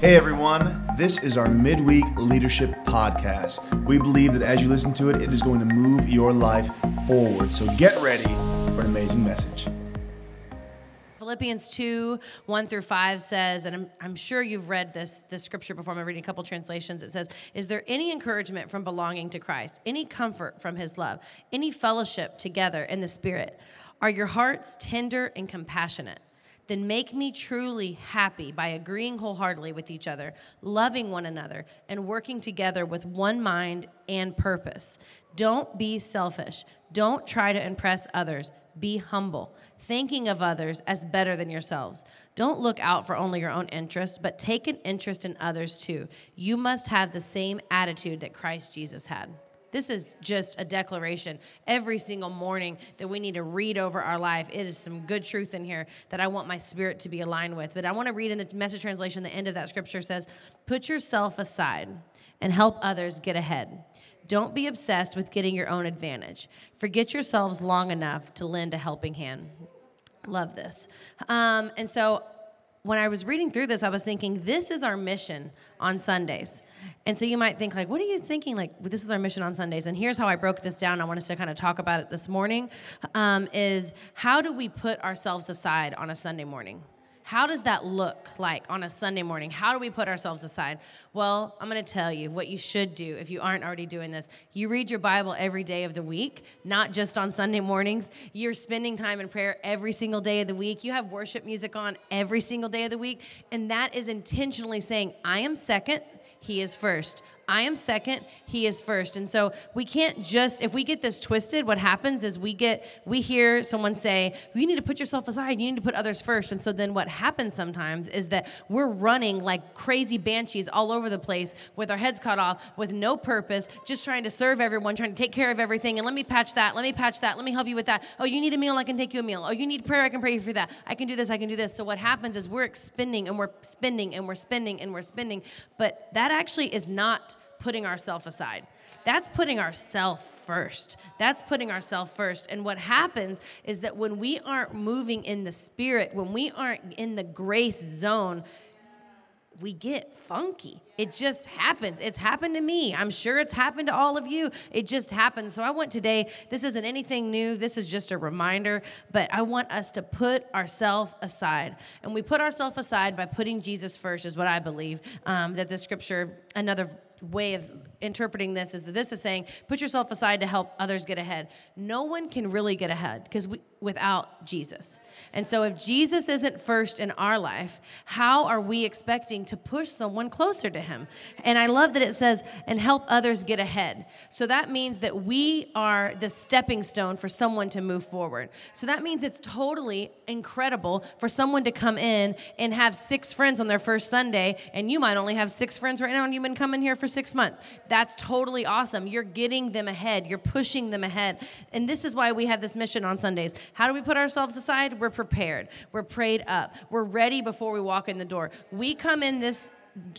Hey everyone, this is our midweek leadership podcast. We believe that as you listen to it, it is going to move your life forward. So get ready for an amazing message. Philippians 2, 1 through 5 says, and I'm, I'm sure you've read this, this scripture before, I'm reading a couple translations. It says, Is there any encouragement from belonging to Christ, any comfort from his love, any fellowship together in the Spirit? Are your hearts tender and compassionate? Then make me truly happy by agreeing wholeheartedly with each other, loving one another, and working together with one mind and purpose. Don't be selfish. Don't try to impress others. Be humble, thinking of others as better than yourselves. Don't look out for only your own interests, but take an interest in others too. You must have the same attitude that Christ Jesus had. This is just a declaration every single morning that we need to read over our life. It is some good truth in here that I want my spirit to be aligned with. But I want to read in the message translation, the end of that scripture says, Put yourself aside and help others get ahead. Don't be obsessed with getting your own advantage. Forget yourselves long enough to lend a helping hand. Love this. Um, and so when I was reading through this, I was thinking, this is our mission on Sundays. And so you might think, like, what are you thinking? Like, this is our mission on Sundays. And here's how I broke this down. I want us to kind of talk about it this morning. Um, is how do we put ourselves aside on a Sunday morning? How does that look like on a Sunday morning? How do we put ourselves aside? Well, I'm going to tell you what you should do if you aren't already doing this. You read your Bible every day of the week, not just on Sunday mornings. You're spending time in prayer every single day of the week. You have worship music on every single day of the week. And that is intentionally saying, I am second, He is first. I am second, he is first. And so we can't just if we get this twisted, what happens is we get we hear someone say, "You need to put yourself aside. You need to put others first. And so then what happens sometimes is that we're running like crazy banshees all over the place with our heads cut off with no purpose, just trying to serve everyone, trying to take care of everything. And let me patch that. Let me patch that. Let me help you with that. Oh, you need a meal, I can take you a meal. Oh, you need prayer, I can pray for that. I can do this, I can do this. So what happens is we're expending and we're spending and we're spending and we're spending, but that actually is not putting ourselves aside. That's putting ourselves first. That's putting ourselves first. And what happens is that when we aren't moving in the spirit, when we aren't in the grace zone, we get funky. It just happens. It's happened to me. I'm sure it's happened to all of you. It just happens. So I want today, this isn't anything new. This is just a reminder, but I want us to put ourselves aside. And we put ourselves aside by putting Jesus first, is what I believe. Um, that the scripture, another way of interpreting this is that this is saying put yourself aside to help others get ahead. No one can really get ahead because without Jesus. And so if Jesus isn't first in our life, how are we expecting to push someone closer to him? And I love that it says and help others get ahead. So that means that we are the stepping stone for someone to move forward. So that means it's totally incredible for someone to come in and have six friends on their first Sunday and you might only have six friends right now and you've been coming here for 6 months that's totally awesome. You're getting them ahead, you're pushing them ahead. And this is why we have this mission on Sundays. How do we put ourselves aside? We're prepared, we're prayed up, we're ready before we walk in the door. We come in this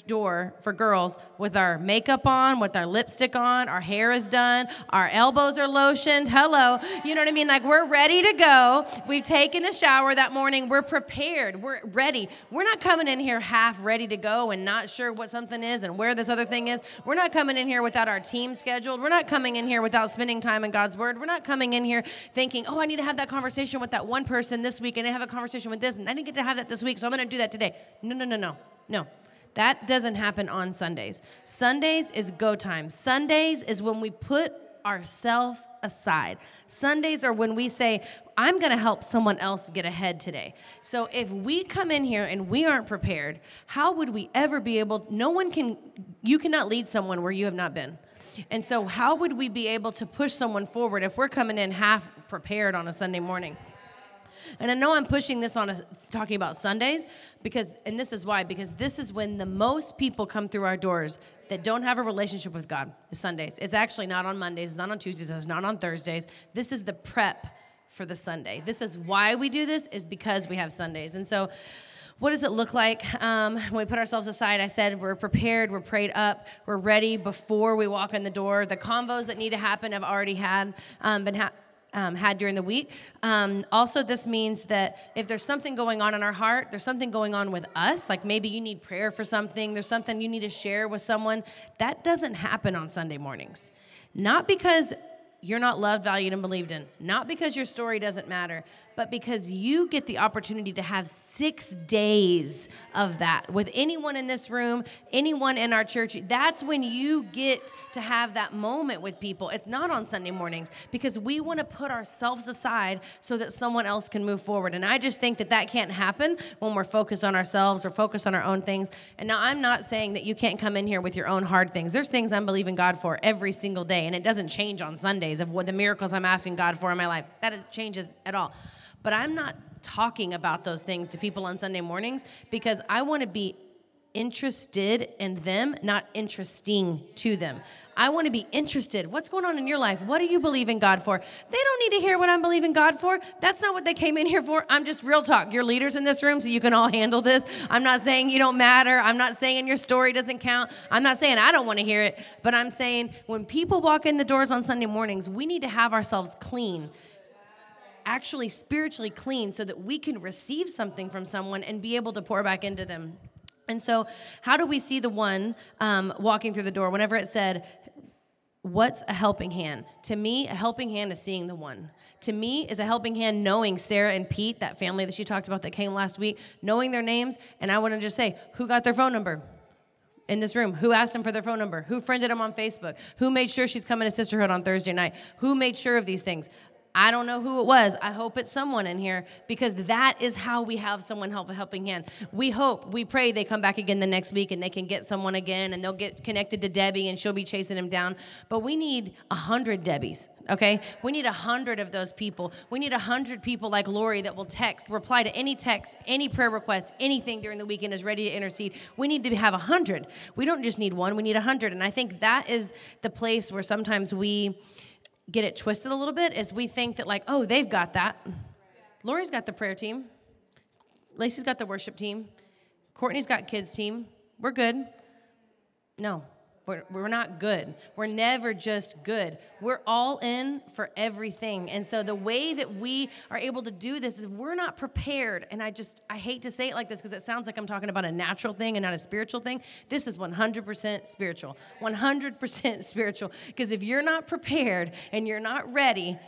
door for girls with our makeup on, with our lipstick on, our hair is done, our elbows are lotioned. Hello. You know what I mean? Like we're ready to go. We've taken a shower that morning. We're prepared. We're ready. We're not coming in here half ready to go and not sure what something is and where this other thing is. We're not coming in here without our team scheduled. We're not coming in here without spending time in God's word. We're not coming in here thinking, oh, I need to have that conversation with that one person this week and I have a conversation with this and I didn't get to have that this week, so I'm going to do that today. No, no, no, no. No. That doesn't happen on Sundays. Sundays is go time. Sundays is when we put ourselves aside. Sundays are when we say, I'm going to help someone else get ahead today. So if we come in here and we aren't prepared, how would we ever be able no one can you cannot lead someone where you have not been. And so how would we be able to push someone forward if we're coming in half prepared on a Sunday morning? And I know I'm pushing this on a, talking about Sundays because, and this is why, because this is when the most people come through our doors that don't have a relationship with God is Sundays. It's actually not on Mondays, not on Tuesdays, it's not on Thursdays. This is the prep for the Sunday. This is why we do this is because we have Sundays. And so, what does it look like um, when we put ourselves aside? I said we're prepared, we're prayed up, we're ready before we walk in the door. The convos that need to happen have already had um, been um, had during the week. Um, also, this means that if there's something going on in our heart, there's something going on with us, like maybe you need prayer for something, there's something you need to share with someone, that doesn't happen on Sunday mornings. Not because you're not loved, valued, and believed in, not because your story doesn't matter, but because you get the opportunity to have six days of that with anyone in this room, anyone in our church. That's when you get to have that moment with people. It's not on Sunday mornings because we want to put ourselves aside so that someone else can move forward. And I just think that that can't happen when we're focused on ourselves or focused on our own things. And now I'm not saying that you can't come in here with your own hard things. There's things I'm believing God for every single day, and it doesn't change on Sundays of what the miracles I'm asking God for in my life. That changes at all. But I'm not talking about those things to people on Sunday mornings because I want to be interested in them, not interesting to them. I want to be interested. What's going on in your life? What do you believe in God for? They don't need to hear what I'm believing God for. That's not what they came in here for. I'm just real talk. You're leaders in this room, so you can all handle this. I'm not saying you don't matter. I'm not saying your story doesn't count. I'm not saying I don't want to hear it, but I'm saying when people walk in the doors on Sunday mornings, we need to have ourselves clean actually spiritually clean so that we can receive something from someone and be able to pour back into them. And so, how do we see the one um, walking through the door? Whenever it said, What's a helping hand? To me, a helping hand is seeing the one. To me, is a helping hand knowing Sarah and Pete, that family that she talked about that came last week, knowing their names. And I want to just say, who got their phone number? in this room? Who asked them for their phone number? Who friended them on Facebook? Who made sure she's coming to Sisterhood on Thursday night? Who made sure of these things? I don't know who it was. I hope it's someone in here because that is how we have someone help a helping hand. We hope, we pray they come back again the next week and they can get someone again and they'll get connected to Debbie and she'll be chasing him down. But we need a hundred Debbies, okay? We need a hundred of those people. We need a hundred people like Lori that will text, reply to any text, any prayer request, anything during the weekend is ready to intercede. We need to have a hundred. We don't just need one, we need a hundred. And I think that is the place where sometimes we get it twisted a little bit is we think that like, oh, they've got that. Lori's got the prayer team. Lacey's got the worship team. Courtney's got kids team. We're good. No, we're, we're not good. We're never just good. We're all in for everything. And so the way that we are able to do this is we're not prepared. And I just, I hate to say it like this because it sounds like I'm talking about a natural thing and not a spiritual thing. This is 100% spiritual. 100% spiritual. Because if you're not prepared and you're not ready,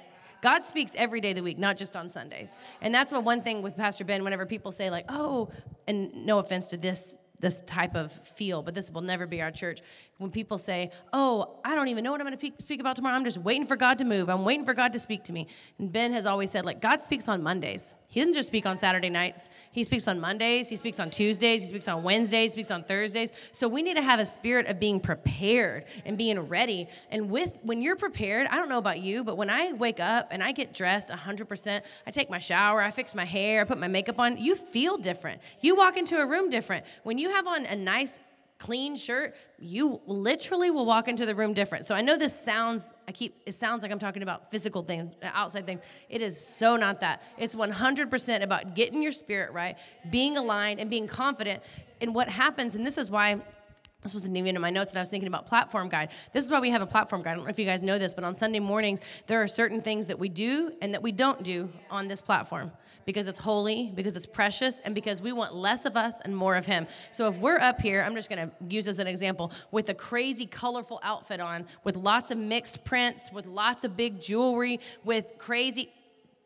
God speaks every day of the week, not just on Sundays. And that's what one thing with Pastor Ben, whenever people say, like, oh, and no offense to this this type of feel, but this will never be our church. When people say, Oh, I don't even know what I'm going to speak about tomorrow, I'm just waiting for God to move. I'm waiting for God to speak to me. And Ben has always said, like, God speaks on Mondays. He doesn't just speak on Saturday nights. He speaks on Mondays, he speaks on Tuesdays, he speaks on Wednesdays, he speaks on Thursdays. So we need to have a spirit of being prepared and being ready. And with when you're prepared, I don't know about you, but when I wake up and I get dressed 100%, I take my shower, I fix my hair, I put my makeup on, you feel different. You walk into a room different. When you have on a nice clean shirt, you literally will walk into the room different. So I know this sounds, I keep, it sounds like I'm talking about physical things, outside things. It is so not that. It's 100% about getting your spirit right, being aligned, and being confident. And what happens, and this is why this wasn't even in my notes, and I was thinking about platform guide. This is why we have a platform guide. I don't know if you guys know this, but on Sunday mornings, there are certain things that we do and that we don't do on this platform because it's holy, because it's precious, and because we want less of us and more of Him. So if we're up here, I'm just going to use as an example, with a crazy, colorful outfit on, with lots of mixed prints, with lots of big jewelry, with crazy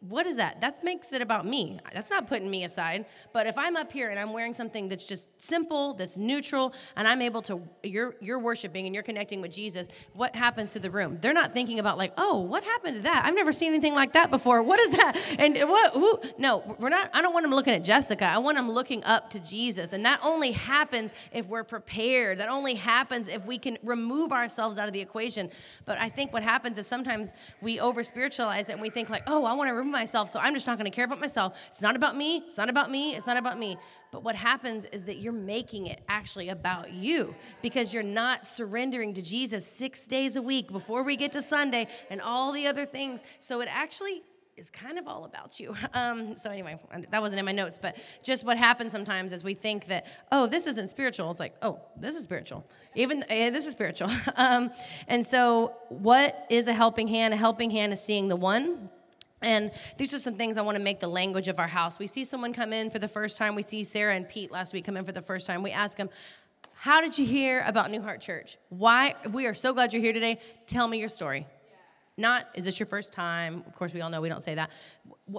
what is that? That makes it about me. That's not putting me aside. But if I'm up here and I'm wearing something that's just simple, that's neutral, and I'm able to, you're, you're worshiping and you're connecting with Jesus, what happens to the room? They're not thinking about, like, oh, what happened to that? I've never seen anything like that before. What is that? And what, who? No, we're not, I don't want them looking at Jessica. I want them looking up to Jesus. And that only happens if we're prepared. That only happens if we can remove ourselves out of the equation. But I think what happens is sometimes we over spiritualize it and we think, like, oh, I want to remove myself, so I'm just not going to care about myself. It's not about me. It's not about me. It's not about me. But what happens is that you're making it actually about you because you're not surrendering to Jesus six days a week before we get to Sunday and all the other things. So it actually is kind of all about you. Um, so anyway, that wasn't in my notes, but just what happens sometimes is we think that, oh, this isn't spiritual. It's like, oh, this is spiritual. Even eh, this is spiritual. um, and so, what is a helping hand? A helping hand is seeing the one And these are some things I want to make the language of our house. We see someone come in for the first time. We see Sarah and Pete last week come in for the first time. We ask them, How did you hear about New Heart Church? Why? We are so glad you're here today. Tell me your story. Not, is this your first time? Of course, we all know we don't say that.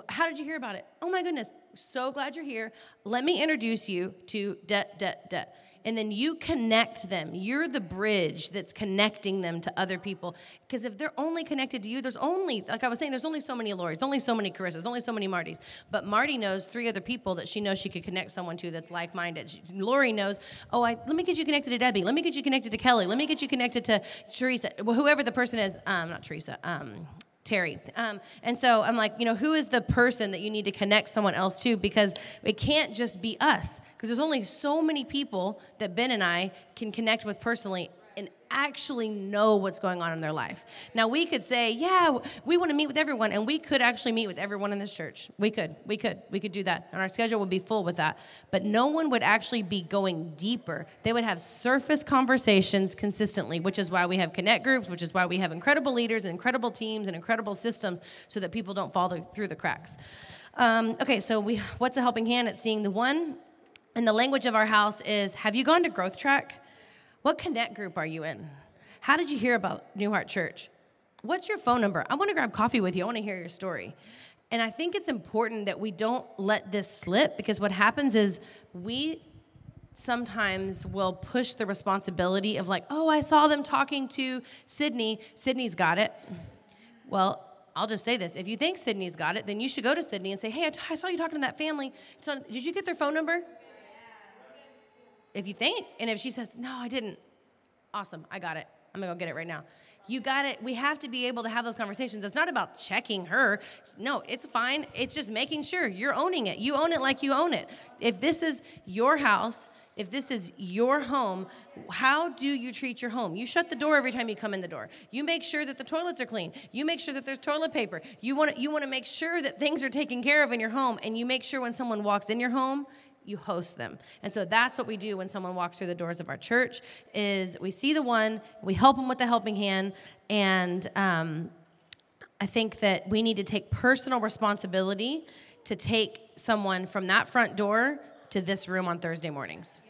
How did you hear about it? Oh my goodness, so glad you're here. Let me introduce you to debt, debt, debt and then you connect them. You're the bridge that's connecting them to other people. Because if they're only connected to you, there's only, like I was saying, there's only so many Lori's, only so many Carissas, only so many Martys. But Marty knows three other people that she knows she could connect someone to that's like minded. Lori knows, oh, I, let me get you connected to Debbie. Let me get you connected to Kelly. Let me get you connected to Teresa. Whoever the person is, um, not Teresa, um, Terry. Um, and so I'm like, you know, who is the person that you need to connect someone else to? Because it can't just be us, because there's only so many people that Ben and I can connect with personally and actually know what's going on in their life. Now, we could say, yeah, we want to meet with everyone, and we could actually meet with everyone in this church. We could, we could, we could do that, and our schedule would be full with that. But no one would actually be going deeper. They would have surface conversations consistently, which is why we have connect groups, which is why we have incredible leaders and incredible teams and incredible systems so that people don't fall through the cracks. Um, okay, so we, what's a helping hand? It's seeing the one. And the language of our house is Have you gone to Growth Track? What connect group are you in? How did you hear about New Heart Church? What's your phone number? I want to grab coffee with you. I want to hear your story. And I think it's important that we don't let this slip because what happens is we sometimes will push the responsibility of like, oh, I saw them talking to Sydney. Sydney's got it. Well, I'll just say this. If you think Sydney's got it, then you should go to Sydney and say, hey, I saw you talking to that family. Did you get their phone number? If you think, and if she says, no, I didn't, awesome, I got it. I'm gonna go get it right now. You got it. We have to be able to have those conversations. It's not about checking her. No, it's fine. It's just making sure you're owning it. You own it like you own it. If this is your house, if this is your home, how do you treat your home? You shut the door every time you come in the door. You make sure that the toilets are clean. You make sure that there's toilet paper. You want to, you want to make sure that things are taken care of in your home and you make sure when someone walks in your home you host them. And so that's what we do when someone walks through the doors of our church is we see the one we help them with the helping hand and um, i think that we need to take personal responsibility to take someone from that front door to this room on thursday mornings.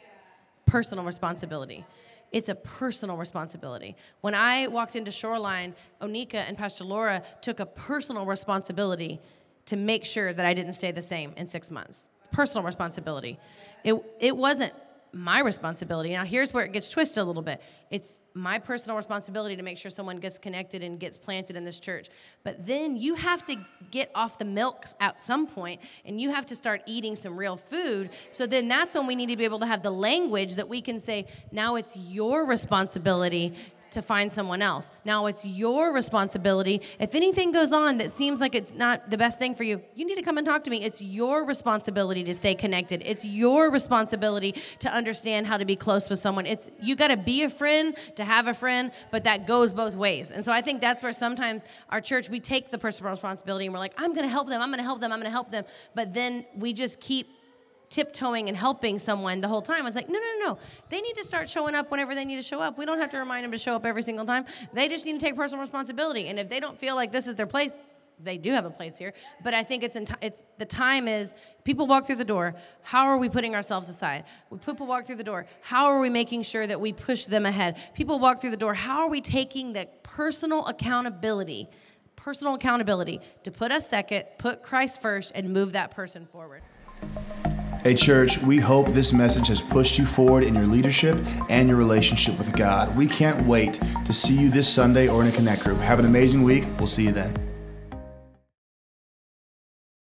Personal responsibility. It's a personal responsibility. When I walked into Shoreline, Onika and Pastor Laura took a personal responsibility to make sure that I didn't stay the same in six months personal responsibility. It, it wasn't my responsibility. Now, here's where it gets twisted a little bit. It's my personal responsibility to make sure someone gets connected and gets planted in this church. But then you have to get off the milks at some point and you have to start eating some real food. So then that's when we need to be able to have the language that we can say, now it's your responsibility to find someone else. Now it's your responsibility. If anything goes on that seems like it's not the best thing for you, you need to come and talk to me. It's your responsibility to stay connected. It's your responsibility to understand how to be close with someone. It's you got to be a friend to have a friend, but that goes both ways. And so I think that's where sometimes our church we take the personal responsibility and we're like, I'm going to help them. I'm going to help them. I'm going to help them. But then we just keep tiptoeing and helping someone the whole time. I was like, no, no, no. They need to start showing up whenever they need to show up. We don't have to remind them to show up every single time. They just need to take personal responsibility. And if they don't feel like this is their place, they do have a place here. But I think it's, t- it's the time is people walk through the door. How are we putting ourselves aside? People walk through the door. How are we making sure that we push them ahead? People walk through the door. How are we taking the personal accountability? Personal accountability to put us second, put Christ first, and move that person forward. Hey, church, we hope this message has pushed you forward in your leadership and your relationship with God. We can't wait to see you this Sunday or in a Connect group. Have an amazing week. We'll see you then.